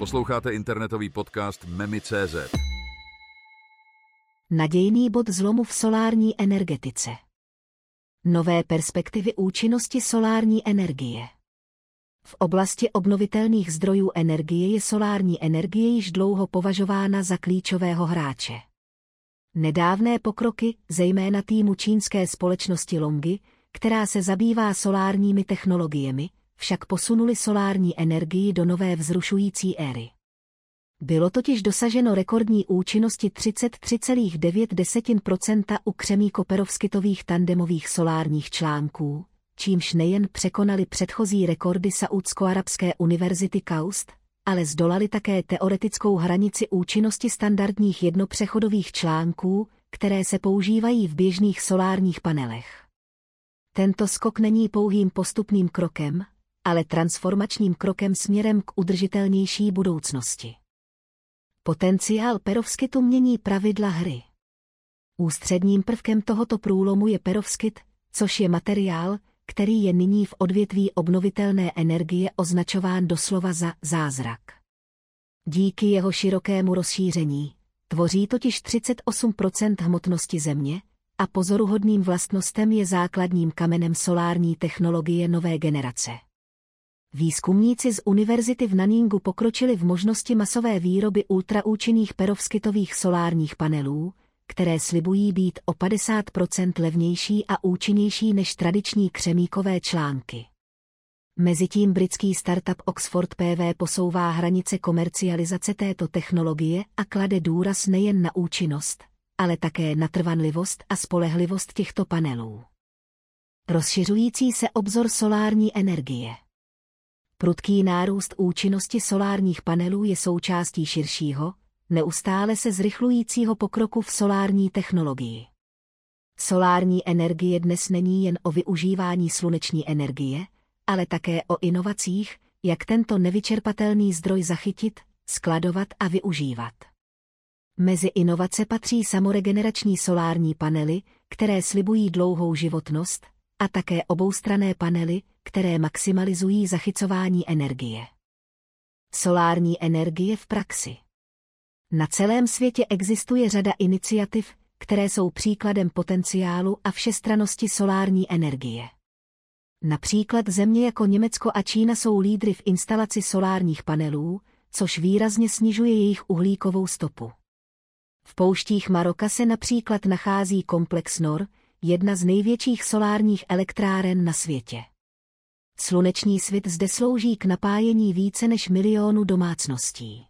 Posloucháte internetový podcast Memi.cz. Nadějný bod zlomu v solární energetice. Nové perspektivy účinnosti solární energie. V oblasti obnovitelných zdrojů energie je solární energie již dlouho považována za klíčového hráče. Nedávné pokroky, zejména týmu čínské společnosti Longi, která se zabývá solárními technologiemi, však posunuli solární energii do nové vzrušující éry. Bylo totiž dosaženo rekordní účinnosti 33,9% u křemíko-perovskitových tandemových solárních článků, čímž nejen překonali předchozí rekordy Saúdsko-arabské univerzity Kaust, ale zdolali také teoretickou hranici účinnosti standardních jednopřechodových článků, které se používají v běžných solárních panelech. Tento skok není pouhým postupným krokem, ale transformačním krokem směrem k udržitelnější budoucnosti. Potenciál perovskitu mění pravidla hry. Ústředním prvkem tohoto průlomu je perovskit, což je materiál, který je nyní v odvětví obnovitelné energie označován doslova za zázrak. Díky jeho širokému rozšíření tvoří totiž 38% hmotnosti Země a pozoruhodným vlastnostem je základním kamenem solární technologie nové generace. Výzkumníci z univerzity v Naningu pokročili v možnosti masové výroby ultraúčinných perovskitových solárních panelů, které slibují být o 50% levnější a účinnější než tradiční křemíkové články. Mezitím britský startup Oxford PV posouvá hranice komercializace této technologie a klade důraz nejen na účinnost, ale také na trvanlivost a spolehlivost těchto panelů. Rozšiřující se obzor solární energie. Prudký nárůst účinnosti solárních panelů je součástí širšího, neustále se zrychlujícího pokroku v solární technologii. Solární energie dnes není jen o využívání sluneční energie, ale také o inovacích, jak tento nevyčerpatelný zdroj zachytit, skladovat a využívat. Mezi inovace patří samoregenerační solární panely, které slibují dlouhou životnost, a také oboustrané panely, které maximalizují zachycování energie. Solární energie v praxi Na celém světě existuje řada iniciativ, které jsou příkladem potenciálu a všestranosti solární energie. Například země jako Německo a Čína jsou lídry v instalaci solárních panelů, což výrazně snižuje jejich uhlíkovou stopu. V pouštích Maroka se například nachází komplex NOR, jedna z největších solárních elektráren na světě. Sluneční svit zde slouží k napájení více než milionu domácností.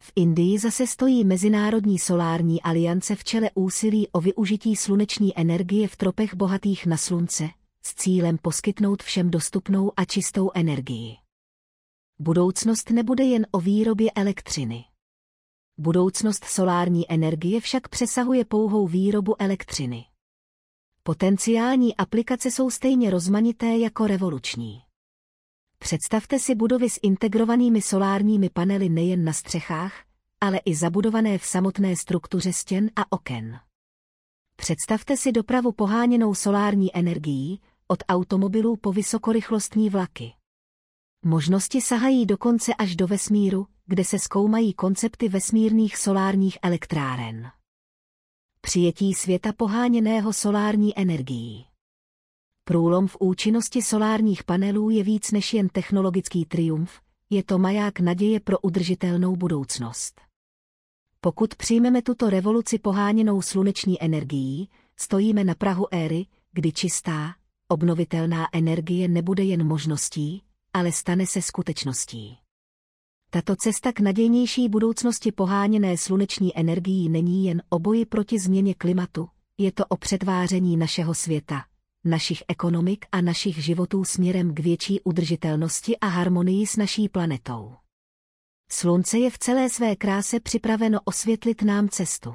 V Indii zase stojí Mezinárodní solární aliance v čele úsilí o využití sluneční energie v tropech bohatých na slunce, s cílem poskytnout všem dostupnou a čistou energii. Budoucnost nebude jen o výrobě elektřiny. Budoucnost solární energie však přesahuje pouhou výrobu elektřiny. Potenciální aplikace jsou stejně rozmanité jako revoluční. Představte si budovy s integrovanými solárními panely nejen na střechách, ale i zabudované v samotné struktuře stěn a oken. Představte si dopravu poháněnou solární energií, od automobilů po vysokorychlostní vlaky. Možnosti sahají dokonce až do vesmíru, kde se zkoumají koncepty vesmírných solárních elektráren. Přijetí světa poháněného solární energií. Průlom v účinnosti solárních panelů je víc než jen technologický triumf, je to maják naděje pro udržitelnou budoucnost. Pokud přijmeme tuto revoluci poháněnou sluneční energií, stojíme na Prahu éry, kdy čistá, obnovitelná energie nebude jen možností, ale stane se skutečností. Tato cesta k nadějnější budoucnosti poháněné sluneční energií není jen o boji proti změně klimatu, je to o přetváření našeho světa, našich ekonomik a našich životů směrem k větší udržitelnosti a harmonii s naší planetou. Slunce je v celé své kráse připraveno osvětlit nám cestu.